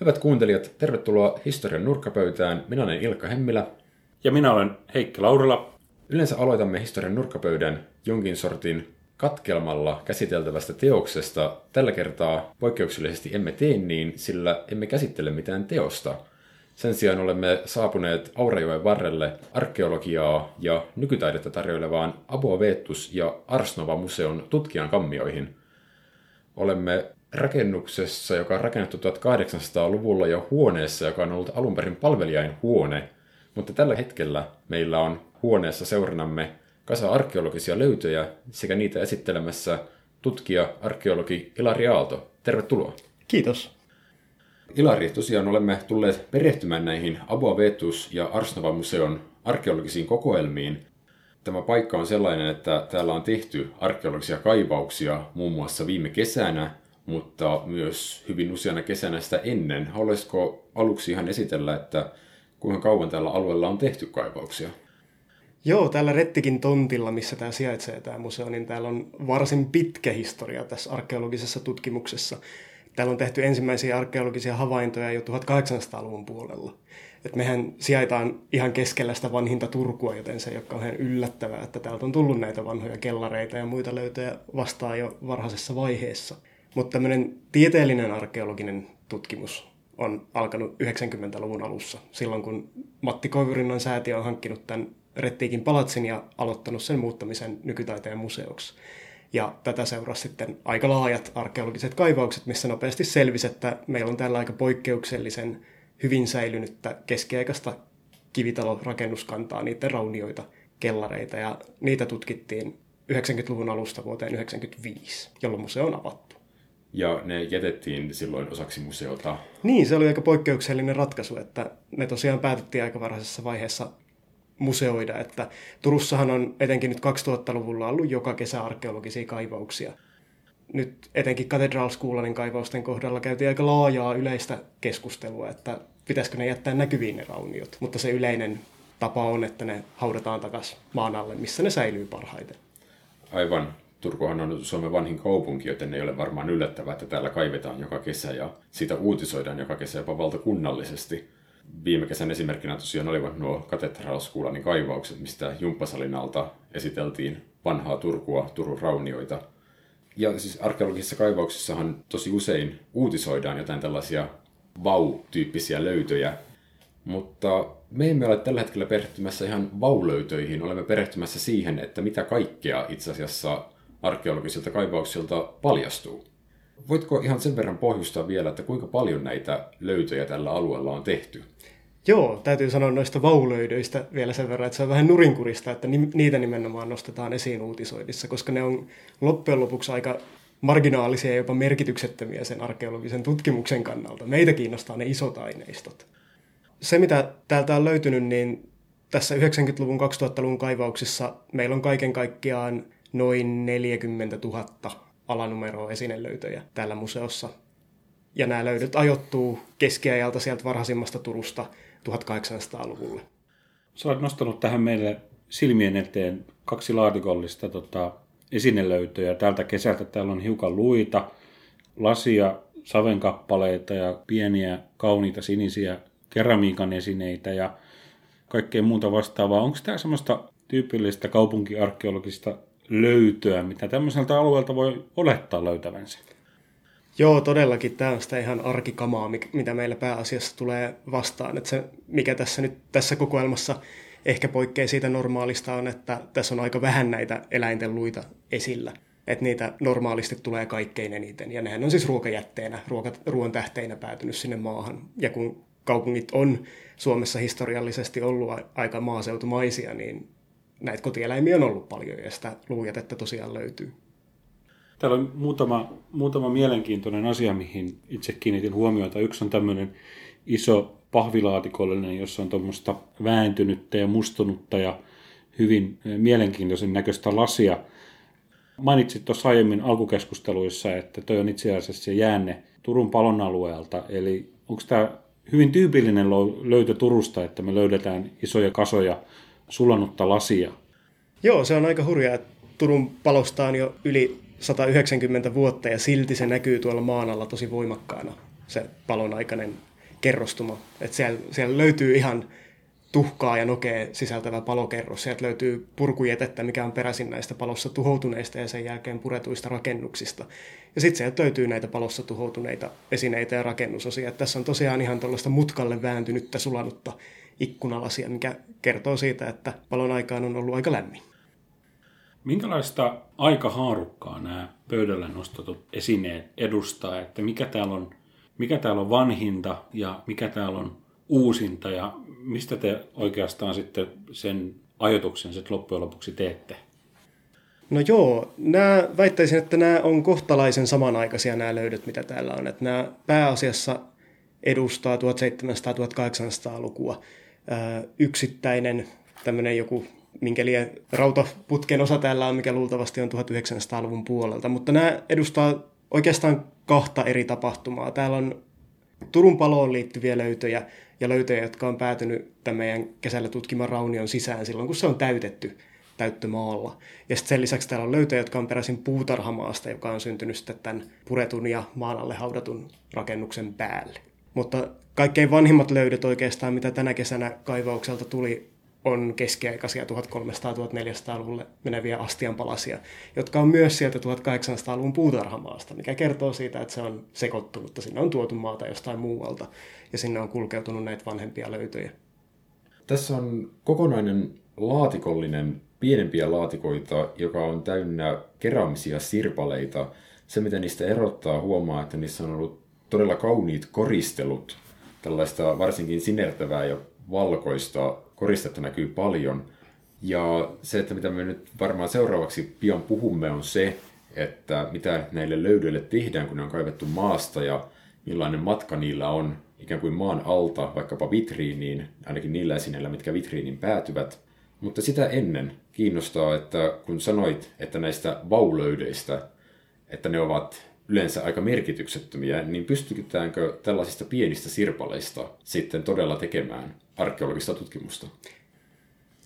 Hyvät kuuntelijat, tervetuloa Historian nurkkapöytään. Minä olen Ilkka Hemmilä. Ja minä olen Heikki Laurila. Yleensä aloitamme Historian nurkkapöydän jonkin sortin katkelmalla käsiteltävästä teoksesta. Tällä kertaa poikkeuksellisesti emme tee niin, sillä emme käsittele mitään teosta. Sen sijaan olemme saapuneet Aurajoen varrelle arkeologiaa ja nykytaidetta tarjoilevaan Abo Vetus ja Arsnova-museon tutkijan kammioihin. Olemme rakennuksessa, joka on rakennettu 1800-luvulla ja huoneessa, joka on ollut alun perin palvelijain huone, mutta tällä hetkellä meillä on huoneessa seuranamme kasa arkeologisia löytöjä sekä niitä esittelemässä tutkija, arkeologi Ilari Aalto. Tervetuloa. Kiitos. Ilari, tosiaan olemme tulleet perehtymään näihin Abua Vetus ja Arsnova museon arkeologisiin kokoelmiin. Tämä paikka on sellainen, että täällä on tehty arkeologisia kaivauksia muun muassa viime kesänä, mutta myös hyvin useana kesänä sitä ennen. Haluaisiko aluksi ihan esitellä, että kuinka kauan tällä alueella on tehty kaivauksia? Joo, täällä Rettikin tontilla, missä tämä sijaitsee tämä museo, niin täällä on varsin pitkä historia tässä arkeologisessa tutkimuksessa. Täällä on tehty ensimmäisiä arkeologisia havaintoja jo 1800-luvun puolella. Et mehän sijaitaan ihan keskellä sitä vanhinta Turkua, joten se ei ole kauhean yllättävää, että täältä on tullut näitä vanhoja kellareita ja muita löytöjä vastaan jo varhaisessa vaiheessa. Mutta tämmöinen tieteellinen arkeologinen tutkimus on alkanut 90-luvun alussa, silloin kun Matti Koivurinnan säätiö on hankkinut tämän Rettiikin palatsin ja aloittanut sen muuttamisen nykytaiteen museoksi. Ja tätä seurasi sitten aika laajat arkeologiset kaivaukset, missä nopeasti selvisi, että meillä on täällä aika poikkeuksellisen hyvin säilynyttä keskiaikaista kivitalorakennuskantaa, niiden raunioita, kellareita, ja niitä tutkittiin 90-luvun alusta vuoteen 1995, jolloin museo on avattu. Ja ne jätettiin silloin osaksi museota. Niin, se oli aika poikkeuksellinen ratkaisu, että ne tosiaan päätettiin aika varhaisessa vaiheessa museoida, että Turussahan on etenkin nyt 2000-luvulla ollut joka kesä arkeologisia kaivauksia. Nyt etenkin Cathedral Schoolanin kaivausten kohdalla käytiin aika laajaa yleistä keskustelua, että pitäisikö ne jättää näkyviin ne rauniot. Mutta se yleinen tapa on, että ne haudataan takaisin maan alle, missä ne säilyy parhaiten. Aivan. Turkuhan on Suomen vanhin kaupunki, joten ei ole varmaan yllättävää, että täällä kaivetaan joka kesä ja siitä uutisoidaan joka kesä jopa valtakunnallisesti viime kesän esimerkkinä tosiaan olivat nuo katedraalskuulanin kaivaukset, mistä Jumppasalin alta esiteltiin vanhaa Turkua, Turun raunioita. Ja siis arkeologisissa kaivauksissahan tosi usein uutisoidaan jotain tällaisia vau-tyyppisiä löytöjä, mutta me emme ole tällä hetkellä perehtymässä ihan vaulöytöihin, olemme perehtymässä siihen, että mitä kaikkea itse asiassa arkeologisilta kaivauksilta paljastuu. Voitko ihan sen verran pohjustaa vielä, että kuinka paljon näitä löytöjä tällä alueella on tehty? Joo, täytyy sanoa noista vaulöydöistä vielä sen verran, että se on vähän nurinkurista, että niitä nimenomaan nostetaan esiin uutisoidissa, koska ne on loppujen lopuksi aika marginaalisia ja jopa merkityksettömiä sen arkeologisen tutkimuksen kannalta. Meitä kiinnostaa ne isot aineistot. Se, mitä täältä on löytynyt, niin tässä 90-luvun, 2000-luvun kaivauksissa meillä on kaiken kaikkiaan noin 40 000 alanumeroa esinelöytöjä täällä museossa. Ja nämä löydöt ajoittuu keskiajalta sieltä varhaisimmasta Turusta 1800-luvulle. Sä olet nostanut tähän meille silmien eteen kaksi laatikollista tota, esinelöytöjä. Tältä kesältä täällä on hiukan luita, lasia, savenkappaleita ja pieniä kauniita sinisiä keramiikan esineitä ja kaikkea muuta vastaavaa. Onko tämä semmoista tyypillistä kaupunkiarkeologista löytöä, mitä tämmöiseltä alueelta voi olettaa löytävänsä? Joo, todellakin. Tämä on sitä ihan arkikamaa, mitä meillä pääasiassa tulee vastaan. Että se, mikä tässä nyt tässä kokoelmassa ehkä poikkeaa siitä normaalista on, että tässä on aika vähän näitä eläinten luita esillä. Että niitä normaalisti tulee kaikkein eniten. Ja nehän on siis ruokajätteenä, ruoka, ruoan tähteinä päätynyt sinne maahan. Ja kun kaupungit on Suomessa historiallisesti ollut aika maaseutumaisia, niin näitä kotieläimiä on ollut paljon ja sitä luujätettä tosiaan löytyy. Täällä on muutama, muutama mielenkiintoinen asia, mihin itse kiinnitin huomiota. Yksi on tämmöinen iso pahvilaatikollinen, jossa on tuommoista vääntynyttä ja mustunutta ja hyvin eh, mielenkiintoisen näköistä lasia. Mainitsit tuossa aiemmin alkukeskusteluissa, että toi on itse asiassa se jäänne Turun palon alueelta. Eli onko tämä hyvin tyypillinen löytö Turusta, että me löydetään isoja kasoja sulanutta lasia? Joo, se on aika hurjaa, että Turun palosta on jo yli 190 vuotta ja silti se näkyy tuolla maan alla tosi voimakkaana se palon aikainen kerrostuma. että siellä, siellä löytyy ihan tuhkaa ja nokea sisältävä palokerros. Sieltä löytyy purkujätettä, mikä on peräisin näistä palossa tuhoutuneista ja sen jälkeen puretuista rakennuksista. Ja sitten sieltä löytyy näitä palossa tuhoutuneita esineitä ja rakennusosia. Tässä on tosiaan ihan tuollaista mutkalle vääntynyttä sulanutta ikkunalasia, mikä kertoo siitä, että palon aikaan on ollut aika lämmin. Minkälaista aikahaarukkaa nämä pöydälle nostetut esineet edustaa, että mikä täällä on, mikä täällä on vanhinta ja mikä täällä on uusinta ja mistä te oikeastaan sitten sen ajatuksen sitten loppujen lopuksi teette? No joo, nämä, väittäisin, että nämä on kohtalaisen samanaikaisia nämä löydöt, mitä täällä on. Että nämä pääasiassa edustaa 1700-1800-lukua. Yksittäinen tämmöinen joku minkä liian rautaputken osa täällä on, mikä luultavasti on 1900-luvun puolelta. Mutta nämä edustaa oikeastaan kahta eri tapahtumaa. Täällä on Turun paloon liittyviä löytöjä ja löytöjä, jotka on päätynyt tämän meidän kesällä tutkiman raunion sisään silloin, kun se on täytetty täyttömaalla. Ja sitten sen lisäksi täällä on löytöjä, jotka on peräisin puutarhamaasta, joka on syntynyt sitten tämän puretun ja maan alle haudatun rakennuksen päälle. Mutta kaikkein vanhimmat löydöt oikeastaan, mitä tänä kesänä kaivaukselta tuli, on keskiaikaisia 1300-1400-luvulle meneviä astianpalasia, jotka on myös sieltä 1800-luvun puutarhamaasta, mikä kertoo siitä, että se on sekoittunut. Sinne on tuotu maata jostain muualta ja sinne on kulkeutunut näitä vanhempia löytöjä. Tässä on kokonainen laatikollinen pienempiä laatikoita, joka on täynnä keraamisia sirpaleita. Se, mitä niistä erottaa, huomaa, että niissä on ollut todella kauniit koristelut, tällaista varsinkin sinertävää ja valkoista koristetta näkyy paljon. Ja se, että mitä me nyt varmaan seuraavaksi pian puhumme, on se, että mitä näille löydöille tehdään, kun ne on kaivettu maasta ja millainen matka niillä on ikään kuin maan alta vaikkapa vitriiniin, ainakin niillä esineillä, mitkä vitriiniin päätyvät. Mutta sitä ennen kiinnostaa, että kun sanoit, että näistä vaulöydöistä, että ne ovat yleensä aika merkityksettömiä, niin pystytäänkö tällaisista pienistä sirpaleista sitten todella tekemään arkeologista tutkimusta?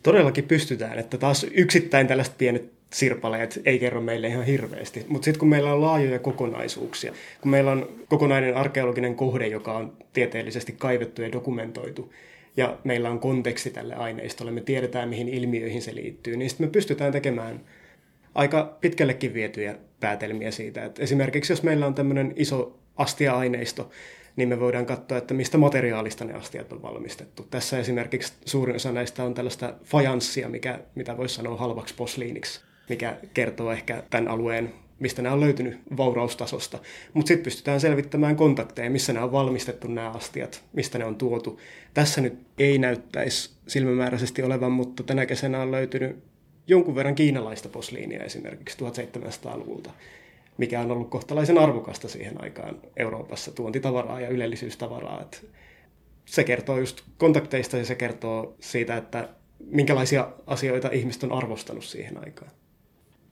Todellakin pystytään, että taas yksittäin tällaiset pienet sirpaleet ei kerro meille ihan hirveästi. Mutta sitten kun meillä on laajoja kokonaisuuksia, kun meillä on kokonainen arkeologinen kohde, joka on tieteellisesti kaivettu ja dokumentoitu, ja meillä on konteksti tälle aineistolle, me tiedetään mihin ilmiöihin se liittyy, niin sitten me pystytään tekemään aika pitkällekin vietyjä päätelmiä siitä. Että esimerkiksi jos meillä on tämmöinen iso astia-aineisto, niin me voidaan katsoa, että mistä materiaalista ne astiat on valmistettu. Tässä esimerkiksi suurin osa näistä on tällaista fajanssia, mikä, mitä voisi sanoa halvaksi posliiniksi, mikä kertoo ehkä tämän alueen mistä nämä on löytynyt vauraustasosta. Mutta sitten pystytään selvittämään kontakteja, missä nämä on valmistettu nämä astiat, mistä ne on tuotu. Tässä nyt ei näyttäisi silmämääräisesti olevan, mutta tänä kesänä on löytynyt jonkun verran kiinalaista posliinia esimerkiksi 1700-luvulta, mikä on ollut kohtalaisen arvokasta siihen aikaan Euroopassa, tuontitavaraa ja ylellisyystavaraa. Et se kertoo just kontakteista ja se kertoo siitä, että minkälaisia asioita ihmiset on arvostanut siihen aikaan.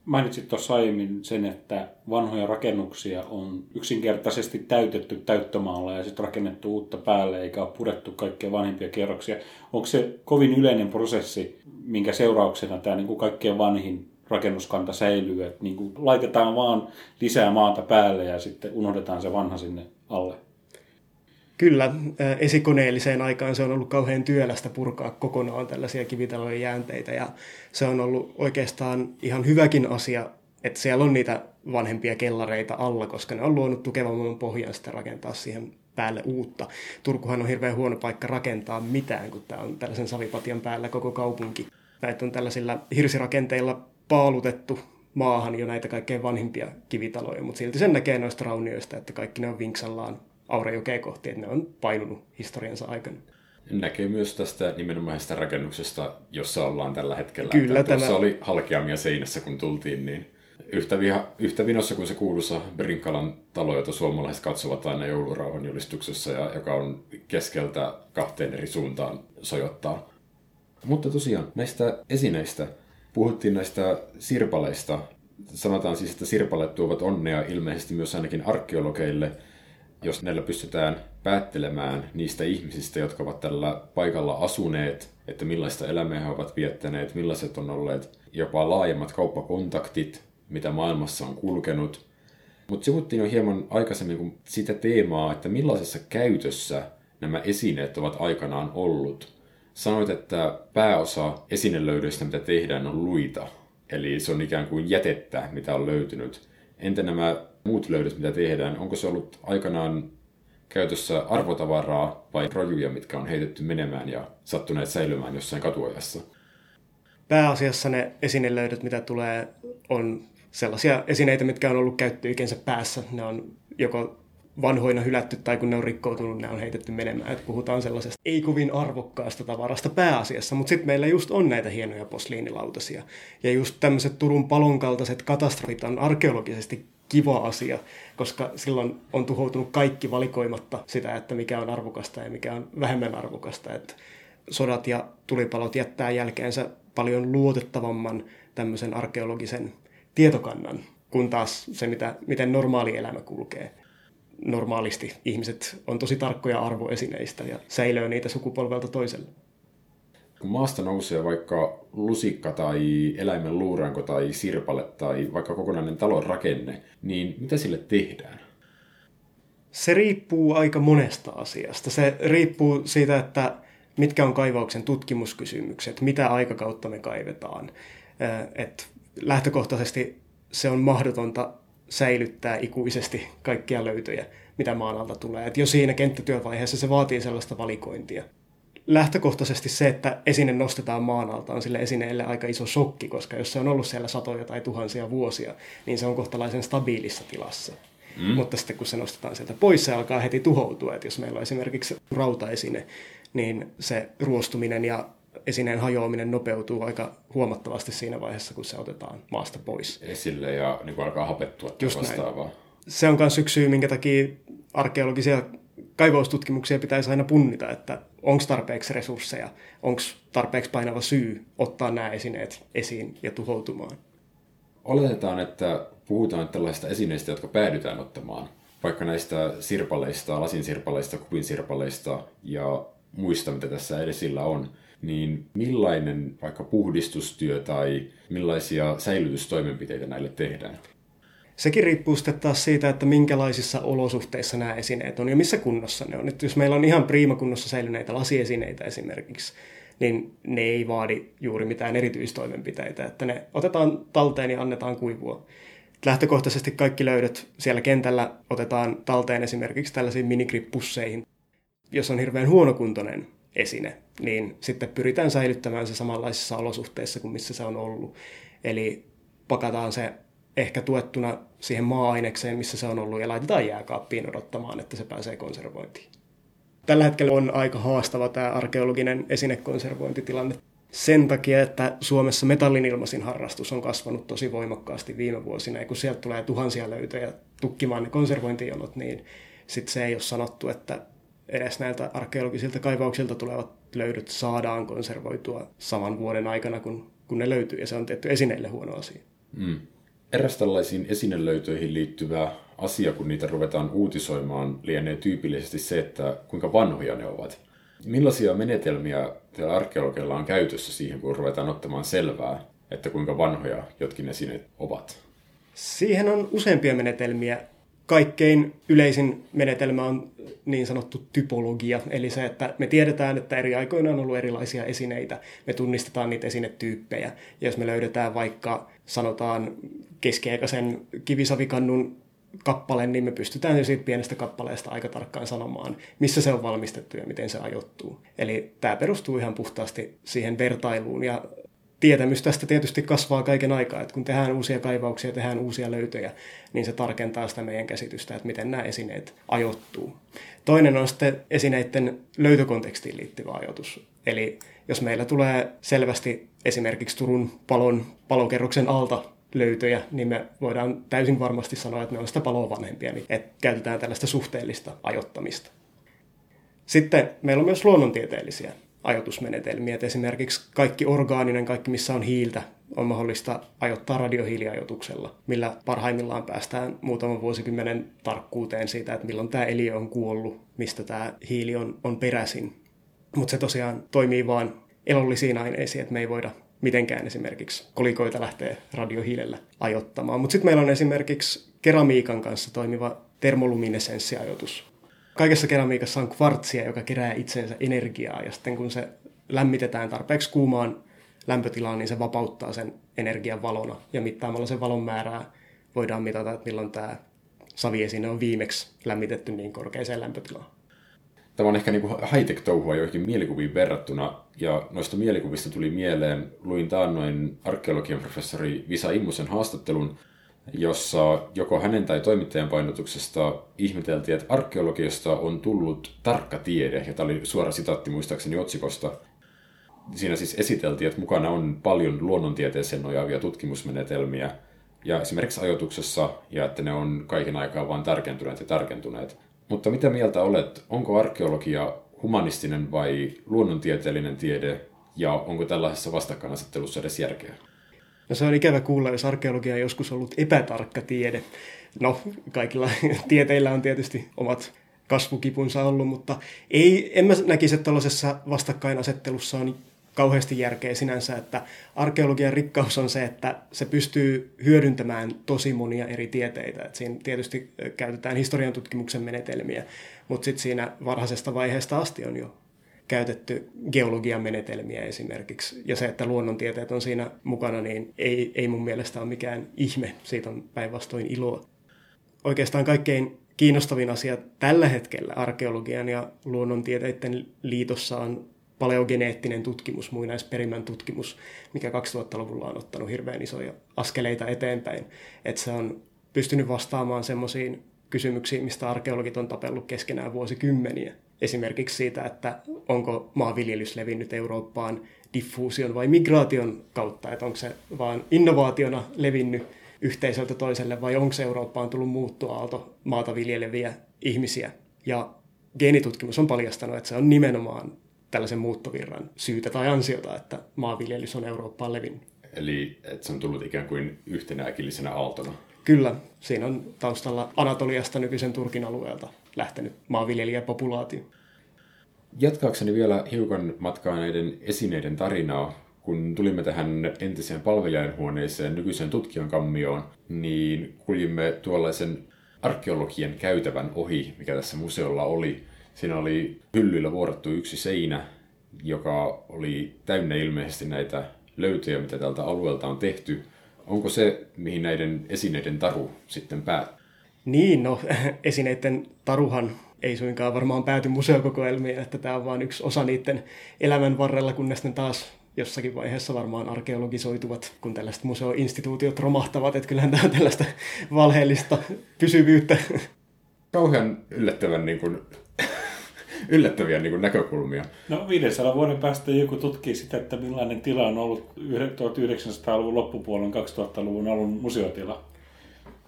Mainitsit tuossa aiemmin sen, että vanhoja rakennuksia on yksinkertaisesti täytetty täyttömaalla ja sitten rakennettu uutta päälle eikä ole purettu kaikkia vanhimpia kerroksia. Onko se kovin yleinen prosessi, minkä seurauksena tämä niin kuin kaikkein vanhin rakennuskanta säilyy, että niin kuin laitetaan vaan lisää maata päälle ja sitten unohdetaan se vanha sinne alle? Kyllä, esikoneelliseen aikaan se on ollut kauhean työlästä purkaa kokonaan tällaisia kivitalojen jäänteitä ja se on ollut oikeastaan ihan hyväkin asia, että siellä on niitä vanhempia kellareita alla, koska ne on luonut tukevamman pohjan sitten rakentaa siihen päälle uutta. Turkuhan on hirveän huono paikka rakentaa mitään, kun tämä on tällaisen savipatjan päällä koko kaupunki. Näitä on tällaisilla hirsirakenteilla paalutettu maahan jo näitä kaikkein vanhimpia kivitaloja, mutta silti sen näkee noista raunioista, että kaikki ne on vinksallaan Aurajokea kohti, että ne on painunut historiansa aikana. Näkee myös tästä nimenomaisesta rakennuksesta, jossa ollaan tällä hetkellä. Kyllä, tämä... Tuossa oli halkeamia seinässä, kun tultiin, niin yhtä, viha, yhtä vinossa kuin se kuuluisa Brinkkalan talo, jota suomalaiset katsovat aina joulurauhan julistuksessa, ja joka on keskeltä kahteen eri suuntaan sojottaa. Mutta tosiaan näistä esineistä puhuttiin näistä sirpaleista. Sanotaan siis, että sirpaleet tuovat onnea ilmeisesti myös ainakin arkeologeille – jos näillä pystytään päättelemään niistä ihmisistä, jotka ovat tällä paikalla asuneet, että millaista elämää he ovat viettäneet, millaiset on olleet jopa laajemmat kauppakontaktit, mitä maailmassa on kulkenut, Mutta sivuttiin jo hieman aikaisemmin sitä teemaa, että millaisessa käytössä nämä esineet ovat aikanaan ollut. Sanoit, että pääosa esinelöydöistä, mitä tehdään, on luita. Eli se on ikään kuin jätettä, mitä on löytynyt. Entä nämä muut löydöt, mitä tehdään? Onko se ollut aikanaan käytössä arvotavaraa vai rojuja, mitkä on heitetty menemään ja sattuneet säilymään jossain katuajassa? Pääasiassa ne esinelöydöt, mitä tulee, on sellaisia esineitä, mitkä on ollut käyttöyikensä päässä. Ne on joko vanhoina hylätty tai kun ne on rikkoutunut, ne on heitetty menemään. Et puhutaan sellaisesta ei kovin arvokkaasta tavarasta pääasiassa, mutta sitten meillä just on näitä hienoja posliinilautasia. Ja just tämmöiset Turun palon kaltaiset katastrofit on arkeologisesti kiva asia, koska silloin on tuhoutunut kaikki valikoimatta sitä, että mikä on arvokasta ja mikä on vähemmän arvokasta. Että sodat ja tulipalot jättää jälkeensä paljon luotettavamman tämmöisen arkeologisen tietokannan, kun taas se, mitä, miten normaali elämä kulkee. Normaalisti ihmiset on tosi tarkkoja arvoesineistä ja säilöö niitä sukupolvelta toiselle. Kun maasta nousee vaikka lusikka tai eläimen luuranko tai sirpale tai vaikka kokonainen talon rakenne, niin mitä sille tehdään? Se riippuu aika monesta asiasta. Se riippuu siitä, että mitkä on kaivauksen tutkimuskysymykset, mitä aikakautta me kaivetaan. Et lähtökohtaisesti se on mahdotonta säilyttää ikuisesti kaikkia löytöjä, mitä maan alta tulee. Et jo siinä kenttätyövaiheessa se vaatii sellaista valikointia. Lähtökohtaisesti se, että esine nostetaan maan alta, on sille esineelle aika iso shokki, koska jos se on ollut siellä satoja tai tuhansia vuosia, niin se on kohtalaisen stabiilissa tilassa. Mm. Mutta sitten kun se nostetaan sieltä pois, se alkaa heti tuhoutua. Et jos meillä on esimerkiksi rautaesine, niin se ruostuminen ja esineen hajoaminen nopeutuu aika huomattavasti siinä vaiheessa, kun se otetaan maasta pois. Esille ja niin kuin alkaa hapettua Just vastaavaa. Näin. Se on myös yksi syy, minkä takia arkeologisia kaivaustutkimuksia pitäisi aina punnita, että onko tarpeeksi resursseja, onko tarpeeksi painava syy ottaa nämä esineet esiin ja tuhoutumaan. Oletetaan, että puhutaan tällaista esineistä, jotka päädytään ottamaan, vaikka näistä sirpaleista, lasinsirpaleista, kupinsirpaleista ja muista, mitä tässä edesillä on, niin millainen vaikka puhdistustyö tai millaisia säilytystoimenpiteitä näille tehdään? Sekin riippuu sitten taas siitä, että minkälaisissa olosuhteissa nämä esineet on ja missä kunnossa ne on. Että jos meillä on ihan priimakunnossa säilyneitä lasiesineitä esimerkiksi, niin ne ei vaadi juuri mitään erityistoimenpiteitä. Että ne otetaan talteen ja annetaan kuivua. Lähtökohtaisesti kaikki löydöt siellä kentällä otetaan talteen esimerkiksi tällaisiin minigrippusseihin. Jos on hirveän huonokuntoinen esine, niin sitten pyritään säilyttämään se samanlaisissa olosuhteissa kuin missä se on ollut. Eli pakataan se ehkä tuettuna siihen maa-ainekseen, missä se on ollut, ja laitetaan jääkaappiin odottamaan, että se pääsee konservointiin. Tällä hetkellä on aika haastava tämä arkeologinen esinekonservointitilanne sen takia, että Suomessa metallin ilmaisin harrastus on kasvanut tosi voimakkaasti viime vuosina, ja kun sieltä tulee tuhansia löytöjä tukkimaan ne konservointijonot, niin sitten se ei ole sanottu, että edes näiltä arkeologisilta kaivauksilta tulevat löydöt saadaan konservoitua saman vuoden aikana, kun, kun ne löytyy, ja se on tietty esineille huono asia. Mm. Eräs tällaisiin esinelöytöihin liittyvä asia, kun niitä ruvetaan uutisoimaan, lienee tyypillisesti se, että kuinka vanhoja ne ovat. Millaisia menetelmiä teillä arkeologeilla on käytössä siihen, kun ruvetaan ottamaan selvää, että kuinka vanhoja jotkin esineet ovat? Siihen on useampia menetelmiä kaikkein yleisin menetelmä on niin sanottu typologia, eli se, että me tiedetään, että eri aikoina on ollut erilaisia esineitä, me tunnistetaan niitä esinetyyppejä, ja jos me löydetään vaikka, sanotaan, keskiaikaisen kivisavikannun kappale, niin me pystytään jo siitä pienestä kappaleesta aika tarkkaan sanomaan, missä se on valmistettu ja miten se ajoittuu. Eli tämä perustuu ihan puhtaasti siihen vertailuun ja tietämys tästä tietysti kasvaa kaiken aikaa, että kun tehdään uusia kaivauksia, tehdään uusia löytöjä, niin se tarkentaa sitä meidän käsitystä, että miten nämä esineet ajoittuu. Toinen on sitten esineiden löytökontekstiin liittyvä ajoitus. Eli jos meillä tulee selvästi esimerkiksi Turun palon palokerroksen alta löytöjä, niin me voidaan täysin varmasti sanoa, että ne on sitä paloa vanhempia, niin että käytetään tällaista suhteellista ajottamista. Sitten meillä on myös luonnontieteellisiä ajoitusmenetelmiä. Et esimerkiksi kaikki orgaaninen, kaikki missä on hiiltä, on mahdollista ajoittaa radiohiiliajoituksella, millä parhaimmillaan päästään muutaman vuosikymmenen tarkkuuteen siitä, että milloin tämä eliö on kuollut, mistä tämä hiili on, on peräisin. Mutta se tosiaan toimii vain elollisiin aineisiin, että me ei voida mitenkään esimerkiksi kolikoita lähtee radiohiilellä ajottamaan. Mutta sitten meillä on esimerkiksi keramiikan kanssa toimiva termoluminesenssiajoitus. Kaikessa keramiikassa on kvartsia, joka kerää itseensä energiaa ja sitten kun se lämmitetään tarpeeksi kuumaan lämpötilaan, niin se vapauttaa sen energian valona. Ja mittaamalla sen valon määrää voidaan mitata, että milloin tämä saviesine on viimeksi lämmitetty niin korkeaseen lämpötilaan. Tämä on ehkä niin high-tech-touhua joihinkin mielikuviin verrattuna, ja noista mielikuvista tuli mieleen, luin taannoin arkeologian professori Visa Immusen haastattelun, jossa joko hänen tai toimittajan painotuksesta ihmeteltiin, että arkeologiasta on tullut tarkka tiede, ja tämä oli suora sitaatti muistaakseni otsikosta. Siinä siis esiteltiin, että mukana on paljon luonnontieteeseen nojaavia tutkimusmenetelmiä, ja esimerkiksi ajoituksessa, ja että ne on kaiken aikaa vain tarkentuneet ja tarkentuneet. Mutta mitä mieltä olet, onko arkeologia humanistinen vai luonnontieteellinen tiede, ja onko tällaisessa vastakkainasettelussa edes järkeä? No se on ikävä kuulla, jos arkeologia on joskus ollut epätarkka tiede. No, kaikilla tieteillä on tietysti omat kasvukipunsa ollut, mutta ei, en mä näkisi, että tällaisessa vastakkainasettelussa on kauheasti järkeä sinänsä, että arkeologian rikkaus on se, että se pystyy hyödyntämään tosi monia eri tieteitä. Et siinä tietysti käytetään historian tutkimuksen menetelmiä, mutta sitten siinä varhaisesta vaiheesta asti on jo käytetty geologian menetelmiä esimerkiksi. Ja se, että luonnontieteet on siinä mukana, niin ei, ei mun mielestä ole mikään ihme. Siitä on päinvastoin iloa. Oikeastaan kaikkein kiinnostavin asia tällä hetkellä arkeologian ja luonnontieteiden liitossa on paleogeneettinen tutkimus, muinaisperimän tutkimus, mikä 2000-luvulla on ottanut hirveän isoja askeleita eteenpäin. Että se on pystynyt vastaamaan semmoisiin kysymyksiin, mistä arkeologit on tapellut keskenään vuosikymmeniä. Esimerkiksi siitä, että onko maanviljelys levinnyt Eurooppaan diffuusion vai migraation kautta, että onko se vaan innovaationa levinnyt yhteisöltä toiselle vai onko se Eurooppaan tullut muuttoaalto maata viljeleviä ihmisiä. Ja geenitutkimus on paljastanut, että se on nimenomaan tällaisen muuttovirran syytä tai ansiota, että maanviljelys on Eurooppaan levinnyt. Eli että se on tullut ikään kuin yhtenä äkillisenä aaltona. Kyllä, siinä on taustalla Anatoliasta nykyisen Turkin alueelta lähtenyt maanviljelijäpopulaatio. Jatkaakseni vielä hiukan matkaa näiden esineiden tarinaa, kun tulimme tähän entiseen palvelijainhuoneeseen nykyiseen tutkijan kammioon, niin kuljimme tuollaisen arkeologian käytävän ohi, mikä tässä museolla oli. Siinä oli hyllyllä vuorattu yksi seinä, joka oli täynnä ilmeisesti näitä löytöjä, mitä tältä alueelta on tehty. Onko se, mihin näiden esineiden taru sitten päättyy? Niin, no esineiden taruhan ei suinkaan varmaan pääty museokokoelmiin, että tämä on vain yksi osa niiden elämän varrella, kunnes ne taas jossakin vaiheessa varmaan arkeologisoituvat, kun tällaiset museoinstituutiot romahtavat, että kyllähän tämä on tällaista valheellista pysyvyyttä. Kauhean yllättävän niin kuin, yllättäviä niin kuin näkökulmia. No 500 vuoden päästä joku tutkii sitä, että millainen tila on ollut 1900-luvun loppupuolen 2000-luvun alun museotila.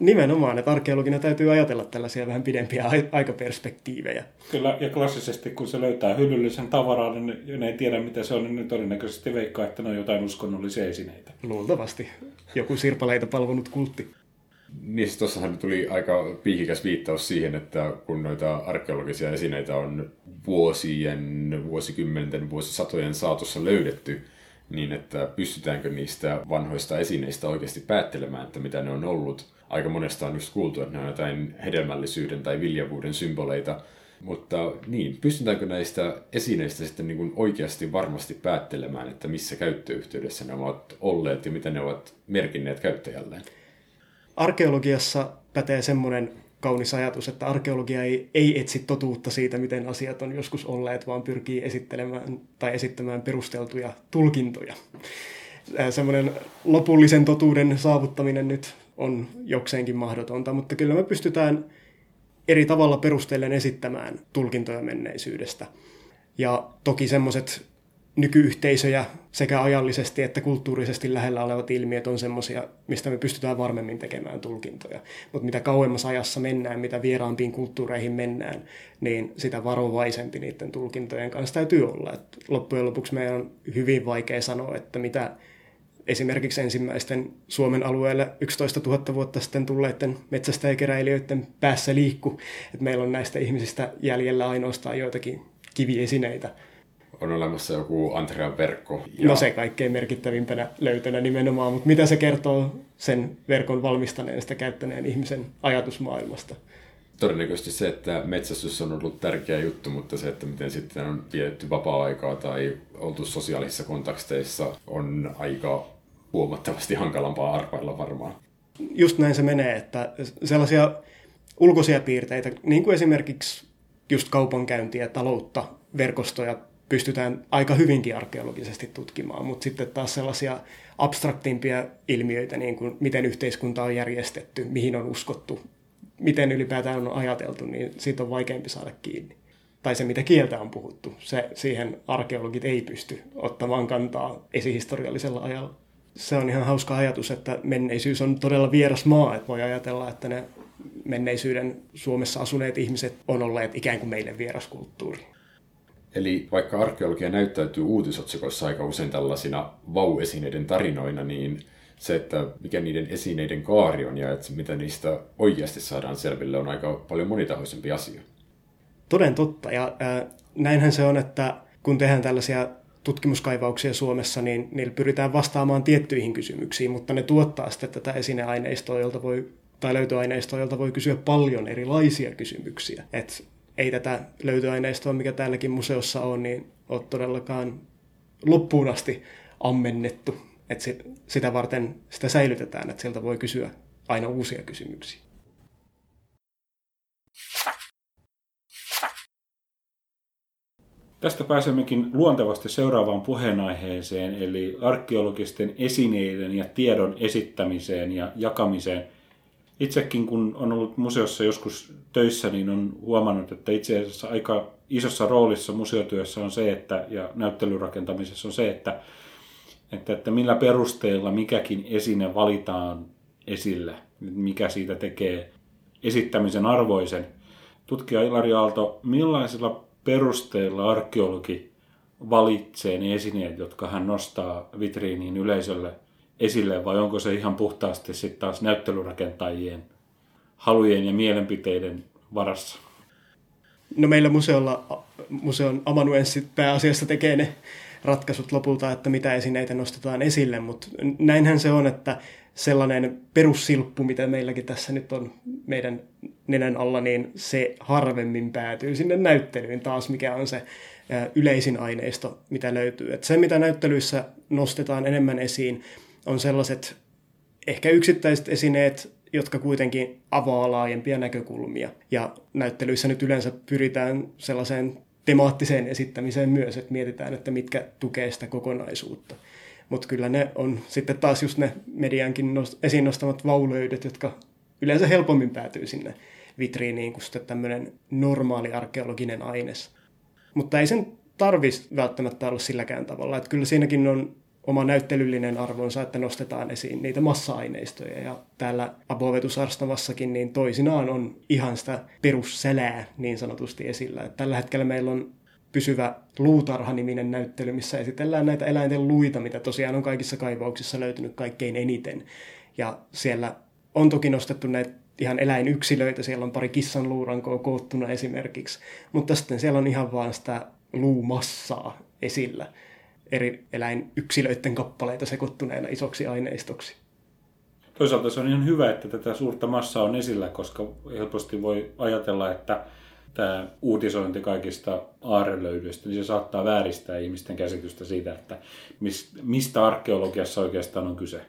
Nimenomaan, että arkeologina täytyy ajatella tällaisia vähän pidempiä aikaperspektiivejä. Kyllä, ja klassisesti kun se löytää hyllyllisen tavaraa, niin ne ei tiedä mitä se on, niin ne todennäköisesti veikkaa, että ne on jotain uskonnollisia esineitä. Luultavasti. Joku sirpaleita palvonut kultti. Niin, siis tuossahan tuli aika piikikäs viittaus siihen, että kun noita arkeologisia esineitä on vuosien, vuosikymmenten, vuosisatojen saatossa löydetty, niin että pystytäänkö niistä vanhoista esineistä oikeasti päättelemään, että mitä ne on ollut. Aika monesta on just kuultu, että ne on jotain hedelmällisyyden tai viljavuuden symboleita, mutta niin, pystytäänkö näistä esineistä sitten niin kuin oikeasti varmasti päättelemään, että missä käyttöyhteydessä ne ovat olleet ja mitä ne ovat merkinneet käyttäjälleen? Arkeologiassa pätee semmoinen kaunis ajatus, että arkeologia ei, ei etsi totuutta siitä, miten asiat on joskus olleet, vaan pyrkii esittelemään tai esittämään perusteltuja tulkintoja. Semmoinen lopullisen totuuden saavuttaminen nyt on jokseenkin mahdotonta, mutta kyllä me pystytään eri tavalla perustellen esittämään tulkintoja menneisyydestä. Ja toki semmoiset nykyyhteisöjä sekä ajallisesti että kulttuurisesti lähellä olevat ilmiöt on semmoisia, mistä me pystytään varmemmin tekemään tulkintoja. Mutta mitä kauemmas ajassa mennään, mitä vieraampiin kulttuureihin mennään, niin sitä varovaisempi niiden tulkintojen kanssa täytyy olla. Et loppujen lopuksi meidän on hyvin vaikea sanoa, että mitä esimerkiksi ensimmäisten Suomen alueelle 11 000 vuotta sitten tulleiden metsästäjäkeräilijöiden päässä liikku. Et meillä on näistä ihmisistä jäljellä ainoastaan joitakin kiviesineitä. on olemassa joku Andrean verkko. Ja... No se kaikkein merkittävimpänä löytönä nimenomaan, mutta mitä se kertoo sen verkon valmistaneen sitä käyttäneen ihmisen ajatusmaailmasta? Todennäköisesti se, että metsästys on ollut tärkeä juttu, mutta se, että miten sitten on vietetty vapaa-aikaa tai oltu sosiaalisissa kontakteissa, on aika huomattavasti hankalampaa arvailla varmaan. Just näin se menee, että sellaisia ulkoisia piirteitä, niin kuin esimerkiksi just kaupankäyntiä, taloutta, verkostoja pystytään aika hyvinkin arkeologisesti tutkimaan, mutta sitten taas sellaisia abstraktimpia ilmiöitä, niin kuin miten yhteiskunta on järjestetty, mihin on uskottu, miten ylipäätään on ajateltu, niin siitä on vaikeampi saada kiinni. Tai se, mitä kieltä on puhuttu, se, siihen arkeologit ei pysty ottamaan kantaa esihistoriallisella ajalla. Se on ihan hauska ajatus, että menneisyys on todella vieras maa, että voi ajatella, että ne menneisyyden Suomessa asuneet ihmiset on olleet ikään kuin meille vieraskulttuuri. Eli vaikka arkeologia näyttäytyy uutisotsikoissa aika usein tällaisina vau-esineiden tarinoina, niin se, että mikä niiden esineiden kaari on ja että mitä niistä oikeasti saadaan selville, on aika paljon monitahoisempi asia. Toden totta. Ja äh, näinhän se on, että kun tehdään tällaisia tutkimuskaivauksia Suomessa, niin niillä pyritään vastaamaan tiettyihin kysymyksiin, mutta ne tuottaa sitten tätä esineaineistoa, jolta voi, tai löytöaineistoa, jolta voi kysyä paljon erilaisia kysymyksiä. Et ei tätä löytöaineistoa, mikä täälläkin museossa on, niin ole todellakaan loppuun asti ammennettu. Että sitä varten sitä säilytetään, että sieltä voi kysyä aina uusia kysymyksiä. Tästä pääsemmekin luontevasti seuraavaan puheenaiheeseen, eli arkeologisten esineiden ja tiedon esittämiseen ja jakamiseen – itsekin kun on ollut museossa joskus töissä, niin on huomannut, että itse asiassa aika isossa roolissa museotyössä on se, että, ja näyttelyrakentamisessa on se, että, että, että millä perusteella mikäkin esine valitaan esille, mikä siitä tekee esittämisen arvoisen. Tutkija Ilari Aalto, millaisilla perusteilla arkeologi valitsee ne esineet, jotka hän nostaa vitriiniin yleisölle – esille vai onko se ihan puhtaasti sitten taas näyttelyrakentajien halujen ja mielenpiteiden varassa? No meillä museolla, museon amanuenssit pääasiassa tekee ne ratkaisut lopulta, että mitä esineitä nostetaan esille, mutta näinhän se on, että sellainen perussilppu, mitä meilläkin tässä nyt on meidän nenän alla, niin se harvemmin päätyy sinne näyttelyyn taas, mikä on se yleisin aineisto, mitä löytyy. Et se, mitä näyttelyissä nostetaan enemmän esiin, on sellaiset ehkä yksittäiset esineet, jotka kuitenkin avaa laajempia näkökulmia. Ja näyttelyissä nyt yleensä pyritään sellaiseen temaattiseen esittämiseen myös, että mietitään, että mitkä tukee sitä kokonaisuutta. Mutta kyllä ne on sitten taas just ne mediankin nost- esiin nostamat vaulöydöt, jotka yleensä helpommin päätyy sinne vitriiniin kuin sitten tämmöinen normaali arkeologinen aines. Mutta ei sen tarvitsisi välttämättä olla silläkään tavalla. Että kyllä siinäkin on oma näyttelyllinen arvonsa, että nostetaan esiin niitä massa-aineistoja. Ja täällä Abovetusarstamassakin niin toisinaan on ihan sitä perussälää niin sanotusti esillä. Että tällä hetkellä meillä on pysyvä luutarha-niminen näyttely, missä esitellään näitä eläinten luita, mitä tosiaan on kaikissa kaivauksissa löytynyt kaikkein eniten. Ja siellä on toki nostettu näitä ihan eläinyksilöitä, siellä on pari kissan luurankoa koottuna esimerkiksi, mutta sitten siellä on ihan vaan sitä luumassaa esillä eri eläinyksilöiden kappaleita sekoittuneena isoksi aineistoksi. Toisaalta se on ihan hyvä, että tätä suurta massaa on esillä, koska helposti voi ajatella, että tämä uutisointi kaikista aarelöydöistä, niin se saattaa vääristää ihmisten käsitystä siitä, että mistä arkeologiassa oikeastaan on kyse.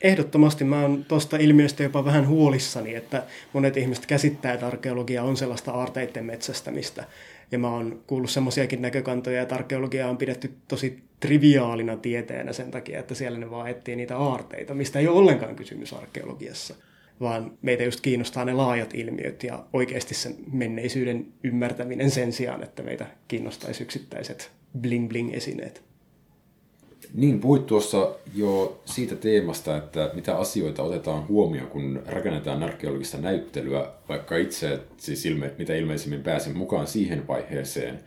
Ehdottomasti mä oon tuosta ilmiöstä jopa vähän huolissani, että monet ihmiset käsittää, että arkeologia on sellaista aarteiden metsästämistä. Ja mä oon kuullut semmoisiakin näkökantoja, että arkeologia on pidetty tosi triviaalina tieteenä sen takia, että siellä ne vaan etsii niitä aarteita, mistä ei ole ollenkaan kysymys arkeologiassa. Vaan meitä just kiinnostaa ne laajat ilmiöt ja oikeasti sen menneisyyden ymmärtäminen sen sijaan, että meitä kiinnostaisi yksittäiset bling-bling-esineet. Niin, puhuit tuossa jo siitä teemasta, että mitä asioita otetaan huomioon, kun rakennetaan arkeologista näyttelyä, vaikka itse, siis ilme, mitä ilmeisimmin pääsen mukaan siihen vaiheeseen,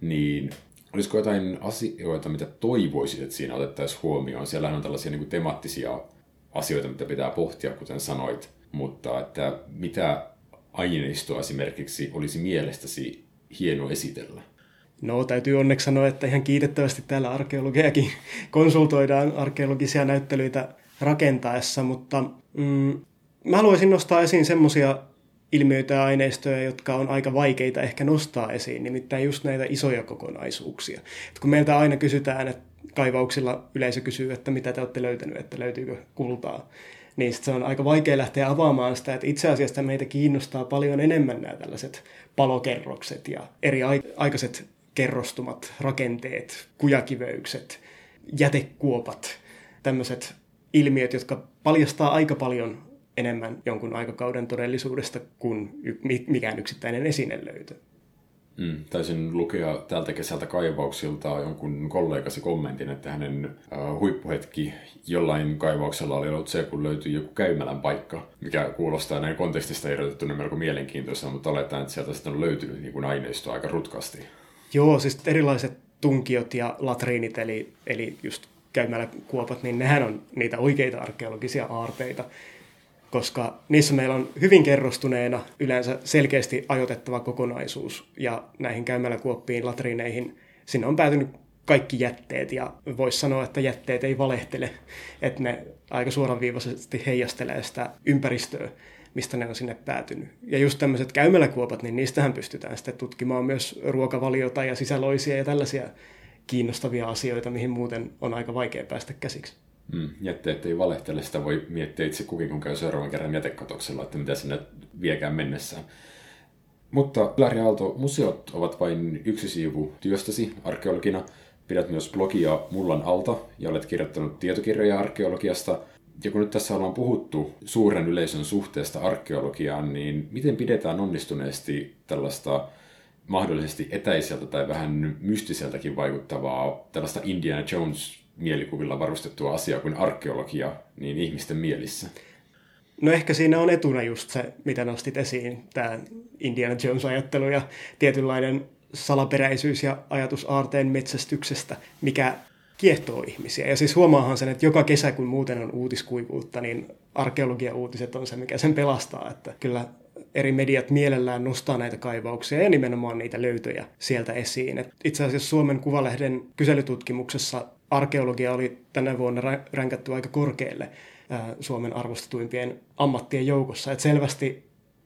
niin olisiko jotain asioita, mitä toivoisit, että siinä otettaisiin huomioon? Siellähän on tällaisia niin kuin temaattisia asioita, mitä pitää pohtia, kuten sanoit, mutta että mitä aineistoa esimerkiksi olisi mielestäsi hieno esitellä? No, täytyy onneksi sanoa, että ihan kiitettävästi täällä arkeologiakin konsultoidaan arkeologisia näyttelyitä rakentaessa, mutta mm, mä haluaisin nostaa esiin semmoisia ilmiöitä ja aineistoja, jotka on aika vaikeita ehkä nostaa esiin, nimittäin just näitä isoja kokonaisuuksia. Et kun meiltä aina kysytään, että kaivauksilla yleisö kysyy, että mitä te olette löytänyt, että löytyykö kultaa, niin se on aika vaikea lähteä avaamaan sitä, että itse asiassa meitä kiinnostaa paljon enemmän nämä tällaiset palokerrokset ja eri aikaiset kerrostumat, rakenteet, kujakiveykset, jätekuopat, tämmöiset ilmiöt, jotka paljastaa aika paljon enemmän jonkun aikakauden todellisuudesta kuin mikään yksittäinen esinelöytö. Mm, taisin lukea tältä kesältä kaivauksilta jonkun kollegasi kommentin, että hänen äh, huippuhetki jollain kaivauksella oli ollut se, kun löytyi joku käymälän paikka, mikä kuulostaa näin kontekstista irrotettuna melko mielenkiintoista, mutta oletaan, että sieltä sitten on löytynyt niin kuin aineistoa aika rutkasti. Joo, siis erilaiset tunkiot ja latriinit, eli, eli just käymäläkuopat, niin nehän on niitä oikeita arkeologisia aarteita koska niissä meillä on hyvin kerrostuneena yleensä selkeästi ajoitettava kokonaisuus, ja näihin käymäläkuoppiin, latriineihin, sinne on päätynyt kaikki jätteet, ja voisi sanoa, että jätteet ei valehtele, että ne aika suoranviivaisesti heijastelee sitä ympäristöä, mistä ne on sinne päätynyt. Ja just tämmöiset käymäläkuopat, niin niistähän pystytään sitten tutkimaan myös ruokavaliota ja sisäloisia ja tällaisia kiinnostavia asioita, mihin muuten on aika vaikea päästä käsiksi. Mm, jätteet ei valehtele, sitä voi miettiä itse kukin, kun käy seuraavan kerran jätekatoksella, että mitä sinne viekään mennessään. Mutta Larry Aalto, museot ovat vain yksi siivu työstäsi arkeologina. Pidät myös blogia Mullan alta ja olet kirjoittanut tietokirjoja arkeologiasta. Ja kun nyt tässä ollaan puhuttu suuren yleisön suhteesta arkeologiaan, niin miten pidetään onnistuneesti tällaista mahdollisesti etäiseltä tai vähän mystiseltäkin vaikuttavaa tällaista Indiana Jones mielikuvilla varustettua asiaa kuin arkeologia niin ihmisten mielissä? No ehkä siinä on etuna just se, mitä nostit esiin, tämä Indiana Jones-ajattelu ja tietynlainen salaperäisyys ja ajatus aarteen metsästyksestä, mikä kiehtoo ihmisiä. Ja siis huomaahan sen, että joka kesä, kun muuten on uutiskuivuutta, niin arkeologia-uutiset on se, mikä sen pelastaa. Että kyllä eri mediat mielellään nostaa näitä kaivauksia ja nimenomaan niitä löytöjä sieltä esiin. Et itse asiassa Suomen Kuvalehden kyselytutkimuksessa arkeologia oli tänä vuonna ränkätty aika korkealle Suomen arvostetuimpien ammattien joukossa. Et selvästi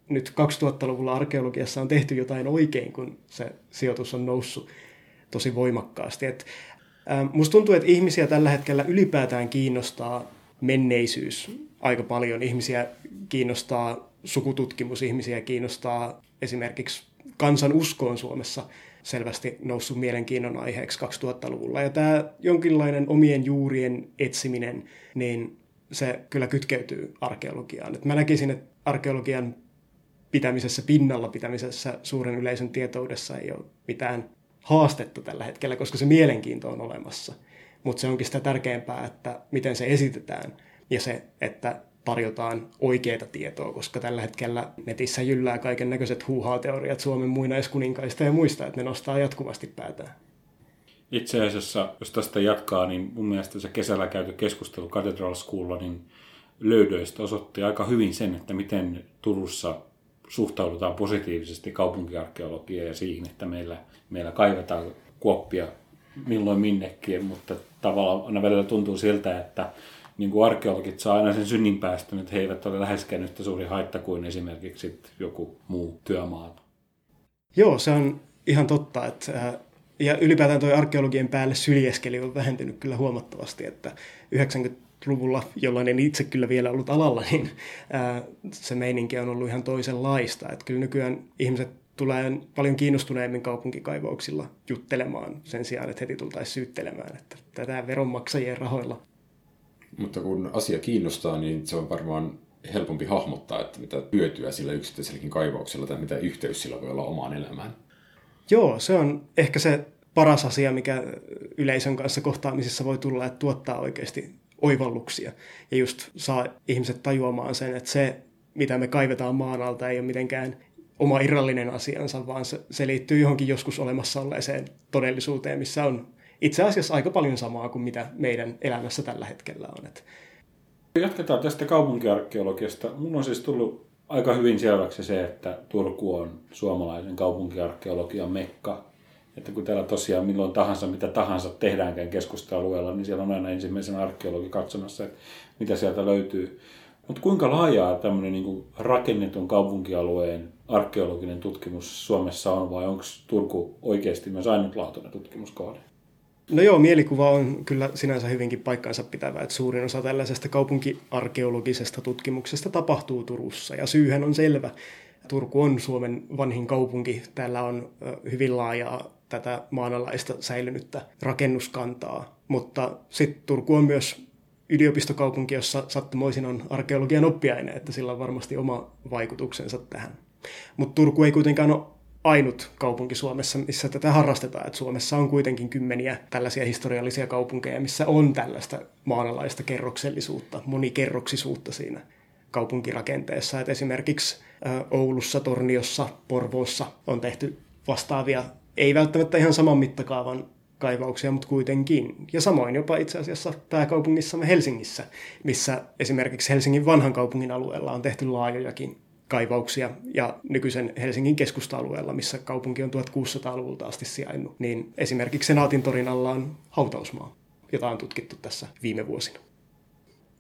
nyt 2000-luvulla arkeologiassa on tehty jotain oikein, kun se sijoitus on noussut tosi voimakkaasti. Et, musta tuntuu, että ihmisiä tällä hetkellä ylipäätään kiinnostaa menneisyys aika paljon. Ihmisiä kiinnostaa sukututkimus, ihmisiä kiinnostaa esimerkiksi kansan uskoon Suomessa – selvästi noussut mielenkiinnon aiheeksi 2000-luvulla. Ja tämä jonkinlainen omien juurien etsiminen, niin se kyllä kytkeytyy arkeologiaan. Et mä näkisin, että arkeologian pitämisessä pinnalla, pitämisessä suuren yleisön tietoudessa ei ole mitään haastetta tällä hetkellä, koska se mielenkiinto on olemassa. Mutta se onkin sitä tärkeämpää, että miten se esitetään ja se, että tarjotaan oikeaa tietoa, koska tällä hetkellä netissä jyllää kaiken näköiset huuhaa-teoriat Suomen muinaiskuninkaista ja muista, että ne nostaa jatkuvasti päätään. Itse asiassa, jos tästä jatkaa, niin mun mielestä se kesällä käyty keskustelu Cathedral Schoolilla niin löydöistä osoitti aika hyvin sen, että miten Turussa suhtaudutaan positiivisesti kaupunkiarkeologiaan ja siihen, että meillä, meillä kaivetaan kuoppia milloin minnekin, mutta tavallaan aina välillä tuntuu siltä, että niin kuin arkeologit saa aina sen synnin päästä, että he eivät ole läheskään yhtä suuri haitta kuin esimerkiksi joku muu työmaa. Joo, se on ihan totta. Että, ja ylipäätään tuo arkeologien päälle syljeskeli on vähentynyt kyllä huomattavasti, että 90-luvulla, jolloin en itse kyllä vielä ollut alalla, niin se meininki on ollut ihan toisenlaista. Että kyllä nykyään ihmiset tulee paljon kiinnostuneemmin kaupunkikaivauksilla juttelemaan sen sijaan, että heti tultaisiin syyttelemään, että tätä veronmaksajien rahoilla mutta kun asia kiinnostaa, niin se on varmaan helpompi hahmottaa, että mitä hyötyä sillä yksittäiselläkin kaivauksella tai mitä yhteys sillä voi olla omaan elämään. Joo, se on ehkä se paras asia, mikä yleisön kanssa kohtaamisessa voi tulla, että tuottaa oikeasti oivalluksia. Ja just saa ihmiset tajuamaan sen, että se, mitä me kaivetaan maan alta, ei ole mitenkään oma irrallinen asiansa, vaan se, se liittyy johonkin joskus olemassa olleeseen todellisuuteen, missä on itse asiassa aika paljon samaa kuin mitä meidän elämässä tällä hetkellä on. Jatketaan tästä kaupunkiarkeologiasta. Mun on siis tullut aika hyvin selväksi se, että Turku on suomalaisen kaupunkiarkeologian mekka. Että kun täällä tosiaan milloin tahansa, mitä tahansa tehdäänkään keskusta-alueella, niin siellä on aina ensimmäisen arkeologi katsomassa, että mitä sieltä löytyy. Mutta kuinka laajaa tämmöinen niin rakennetun kaupunkialueen arkeologinen tutkimus Suomessa on, vai onko Turku oikeasti myös ainutlaatuinen tutkimuskohde? No joo, mielikuva on kyllä sinänsä hyvinkin paikkaansa pitävä, että suurin osa tällaisesta kaupunkiarkeologisesta tutkimuksesta tapahtuu Turussa, ja syyhän on selvä. Turku on Suomen vanhin kaupunki. Täällä on hyvin laajaa tätä maanalaista säilynyttä rakennuskantaa, mutta sitten Turku on myös yliopistokaupunki, jossa sattumoisin on arkeologian oppiaine, että sillä on varmasti oma vaikutuksensa tähän. Mutta Turku ei kuitenkaan ole ainut kaupunki Suomessa, missä tätä harrastetaan. Et Suomessa on kuitenkin kymmeniä tällaisia historiallisia kaupunkeja, missä on tällaista maanalaista kerroksellisuutta, monikerroksisuutta siinä kaupunkirakenteessa. Et esimerkiksi Oulussa, Torniossa, Porvoossa on tehty vastaavia, ei välttämättä ihan saman mittakaavan kaivauksia, mutta kuitenkin. Ja samoin jopa itse asiassa pääkaupungissamme Helsingissä, missä esimerkiksi Helsingin vanhan kaupungin alueella on tehty laajojakin kaivauksia ja nykyisen Helsingin keskusta-alueella, missä kaupunki on 1600-luvulta asti sijainnut, niin esimerkiksi Senaatin torin alla on hautausmaa, jota on tutkittu tässä viime vuosina.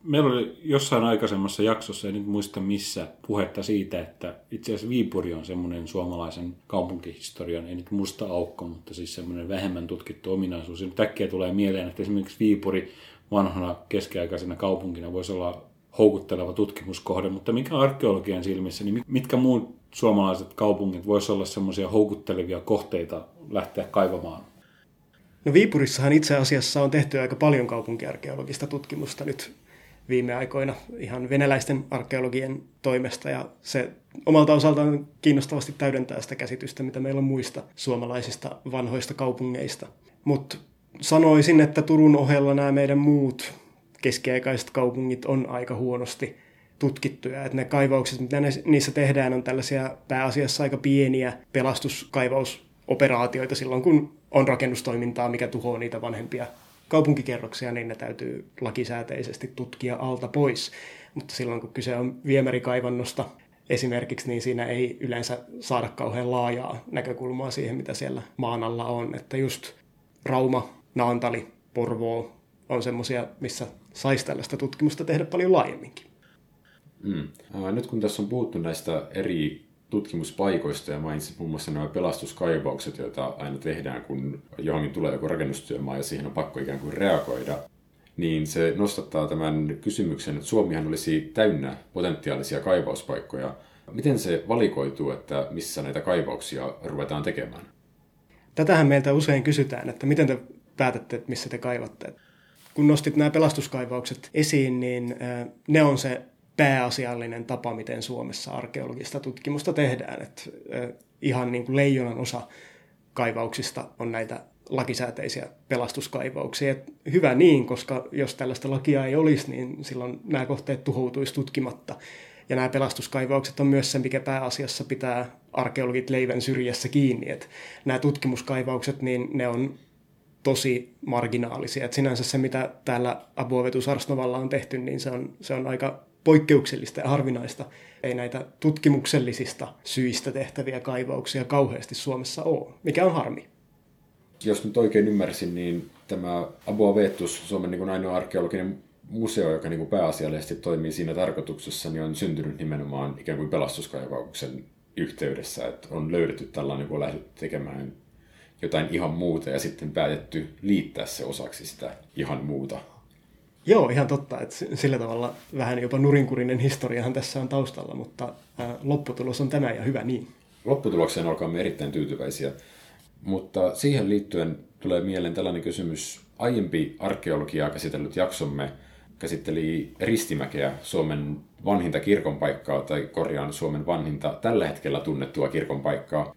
Meillä oli jossain aikaisemmassa jaksossa, en nyt muista missä, puhetta siitä, että itse asiassa Viipuri on semmoinen suomalaisen kaupunkihistorian, ei nyt musta aukko, mutta siis semmoinen vähemmän tutkittu ominaisuus. Ja äkkiä tulee mieleen, että esimerkiksi Viipuri vanhana keskiaikaisena kaupunkina voisi olla houkutteleva tutkimuskohde, mutta mikä arkeologian silmissä, niin mitkä muut suomalaiset kaupungit voisivat olla semmoisia houkuttelevia kohteita lähteä kaivamaan? No Viipurissahan itse asiassa on tehty aika paljon kaupunkiarkeologista tutkimusta nyt viime aikoina ihan venäläisten arkeologien toimesta ja se omalta osaltaan kiinnostavasti täydentää sitä käsitystä, mitä meillä on muista suomalaisista vanhoista kaupungeista. Mutta sanoisin, että Turun ohella nämä meidän muut keskiaikaiset kaupungit on aika huonosti tutkittuja. Että ne kaivaukset, mitä ne, niissä tehdään, on tällaisia pääasiassa aika pieniä pelastuskaivausoperaatioita silloin, kun on rakennustoimintaa, mikä tuhoaa niitä vanhempia kaupunkikerroksia, niin ne täytyy lakisääteisesti tutkia alta pois. Mutta silloin kun kyse on viemärikaivannosta esimerkiksi, niin siinä ei yleensä saada kauhean laajaa näkökulmaa siihen, mitä siellä maan alla on. Että just Rauma, Naantali, Porvoo on semmoisia, missä saisi tällaista tutkimusta tehdä paljon laajemminkin. Mm. Nyt kun tässä on puhuttu näistä eri tutkimuspaikoista ja mainitsit muun muassa nämä pelastuskaivaukset, joita aina tehdään, kun johonkin tulee joku rakennustyömaa ja siihen on pakko ikään kuin reagoida, niin se nostattaa tämän kysymyksen, että Suomihan olisi täynnä potentiaalisia kaivauspaikkoja. Miten se valikoituu, että missä näitä kaivauksia ruvetaan tekemään? Tätähän meiltä usein kysytään, että miten te päätätte, että missä te kaivatte. Kun nostit nämä pelastuskaivaukset esiin, niin ne on se pääasiallinen tapa, miten Suomessa arkeologista tutkimusta tehdään. että ihan niin kuin leijonan osa kaivauksista on näitä lakisääteisiä pelastuskaivauksia. Et hyvä niin, koska jos tällaista lakia ei olisi, niin silloin nämä kohteet tuhoutuisi tutkimatta. Ja nämä pelastuskaivaukset on myös se, mikä pääasiassa pitää arkeologit leivän syrjässä kiinni. Et nämä tutkimuskaivaukset, niin ne on tosi marginaalisia. Et sinänsä se, mitä täällä Abuovetus Arsnovalla on tehty, niin se on, se on aika poikkeuksellista ja harvinaista. Ei näitä tutkimuksellisista syistä tehtäviä kaivauksia kauheasti Suomessa ole, mikä on harmi. Jos nyt oikein ymmärsin, niin tämä Abu Avetus, Suomen niin ainoa arkeologinen museo, joka niin kuin pääasiallisesti toimii siinä tarkoituksessa, niin on syntynyt nimenomaan ikään kuin pelastuskaivauksen yhteydessä, että on löydetty tällainen, kun on lähdetty tekemään jotain ihan muuta ja sitten päätetty liittää se osaksi sitä ihan muuta Joo, ihan totta. Että sillä tavalla vähän jopa nurinkurinen historiahan tässä on taustalla, mutta lopputulos on tämä ja hyvä niin. Lopputulokseen olkaamme erittäin tyytyväisiä. Mutta siihen liittyen tulee mieleen tällainen kysymys. Aiempi arkeologiaa käsitellyt jaksomme käsitteli Ristimäkeä, Suomen vanhinta kirkonpaikkaa, tai korjaan Suomen vanhinta tällä hetkellä tunnettua kirkonpaikkaa.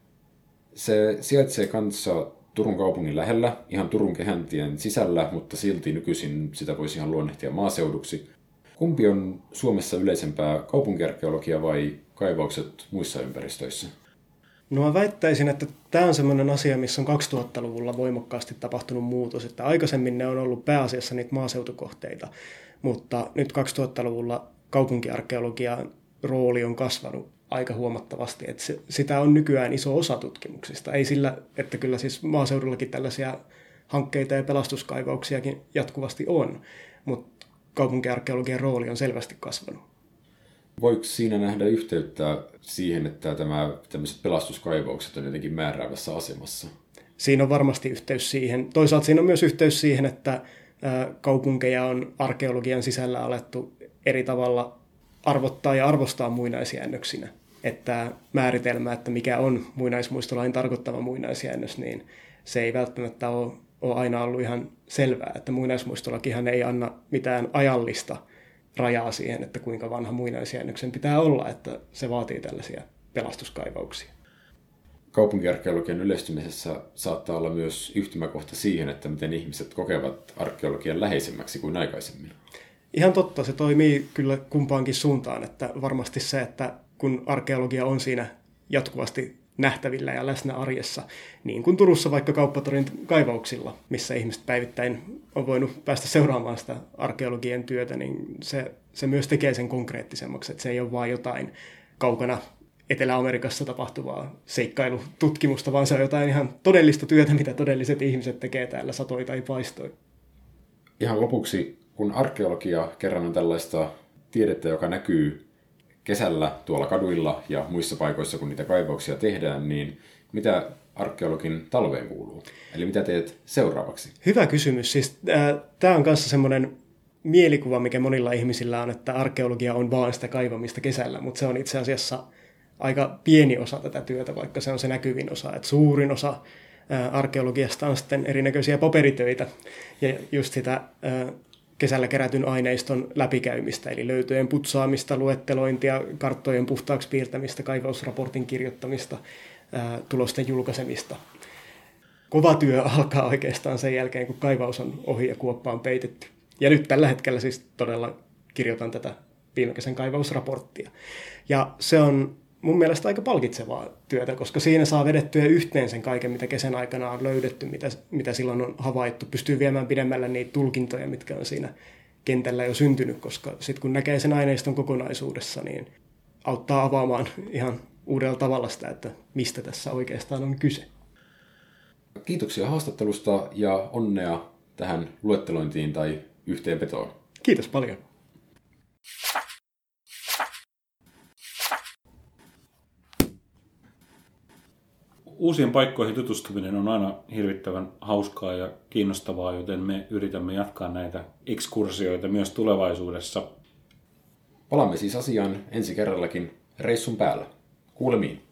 Se sijaitsee kanssa Turun kaupungin lähellä, ihan Turun kehäntien sisällä, mutta silti nykyisin sitä voisi ihan luonnehtia maaseuduksi. Kumpi on Suomessa yleisempää, kaupunkiarkeologia vai kaivaukset muissa ympäristöissä? No mä väittäisin, että tämä on sellainen asia, missä on 2000-luvulla voimakkaasti tapahtunut muutos, että aikaisemmin ne on ollut pääasiassa niitä maaseutukohteita, mutta nyt 2000-luvulla kaupunkiarkeologian rooli on kasvanut aika huomattavasti. Että se, sitä on nykyään iso osa tutkimuksista. Ei sillä, että kyllä siis maaseudullakin tällaisia hankkeita ja pelastuskaivauksiakin jatkuvasti on, mutta kaupunkiarkeologian rooli on selvästi kasvanut. Voiko siinä nähdä yhteyttä siihen, että tämä, tämmöiset pelastuskaivaukset on jotenkin määräävässä asemassa? Siinä on varmasti yhteys siihen. Toisaalta siinä on myös yhteys siihen, että kaupunkeja on arkeologian sisällä alettu eri tavalla arvottaa ja arvostaa muinaisjäännöksinä. Että määritelmä, että mikä on muinaismuistolain tarkoittava muinaisjäännös, niin se ei välttämättä ole, ole aina ollut ihan selvää. Että muinaismuistolakihan ei anna mitään ajallista rajaa siihen, että kuinka vanha muinaisjäännöksen pitää olla, että se vaatii tällaisia pelastuskaivauksia. Kaupunkiarkeologian yleistymisessä saattaa olla myös yhtymäkohta siihen, että miten ihmiset kokevat arkeologian läheisemmäksi kuin aikaisemmin. Ihan totta, se toimii kyllä kumpaankin suuntaan, että varmasti se, että kun arkeologia on siinä jatkuvasti nähtävillä ja läsnä arjessa, niin kuin Turussa vaikka kauppatorin kaivauksilla, missä ihmiset päivittäin on voinut päästä seuraamaan sitä arkeologian työtä, niin se, se myös tekee sen konkreettisemmaksi, että se ei ole vain jotain kaukana Etelä-Amerikassa tapahtuvaa seikkailututkimusta, vaan se on jotain ihan todellista työtä, mitä todelliset ihmiset tekee täällä satoi tai paistoi. Ihan lopuksi, kun arkeologia kerran on tällaista tiedettä, joka näkyy kesällä tuolla kaduilla ja muissa paikoissa, kun niitä kaivauksia tehdään, niin mitä arkeologin talveen kuuluu? Eli mitä teet seuraavaksi? Hyvä kysymys. Siis, äh, Tämä on myös semmoinen mielikuva, mikä monilla ihmisillä on, että arkeologia on vaan sitä kaivamista kesällä, mutta se on itse asiassa aika pieni osa tätä työtä, vaikka se on se näkyvin osa. Et suurin osa äh, arkeologiasta on sitten erinäköisiä paperitöitä ja just sitä äh, kesällä kerätyn aineiston läpikäymistä, eli löytöjen putsaamista, luettelointia, karttojen puhtaaksi piirtämistä, kaivausraportin kirjoittamista, tulosten julkaisemista. Kova työ alkaa oikeastaan sen jälkeen, kun kaivaus on ohi ja kuoppa on peitetty. Ja nyt tällä hetkellä siis todella kirjoitan tätä viime kesän kaivausraporttia. Ja se on mun mielestä aika palkitsevaa työtä, koska siinä saa vedettyä yhteen sen kaiken, mitä kesän aikana on löydetty, mitä, mitä silloin on havaittu. Pystyy viemään pidemmälle niitä tulkintoja, mitkä on siinä kentällä jo syntynyt, koska sitten kun näkee sen aineiston kokonaisuudessa, niin auttaa avaamaan ihan uudella tavalla sitä, että mistä tässä oikeastaan on kyse. Kiitoksia haastattelusta ja onnea tähän luettelointiin tai yhteenvetoon. Kiitos paljon. Uusien paikkoihin tutustuminen on aina hirvittävän hauskaa ja kiinnostavaa, joten me yritämme jatkaa näitä ekskursioita myös tulevaisuudessa. Palaamme siis asiaan ensi kerrallakin reissun päällä. Kuulemiin.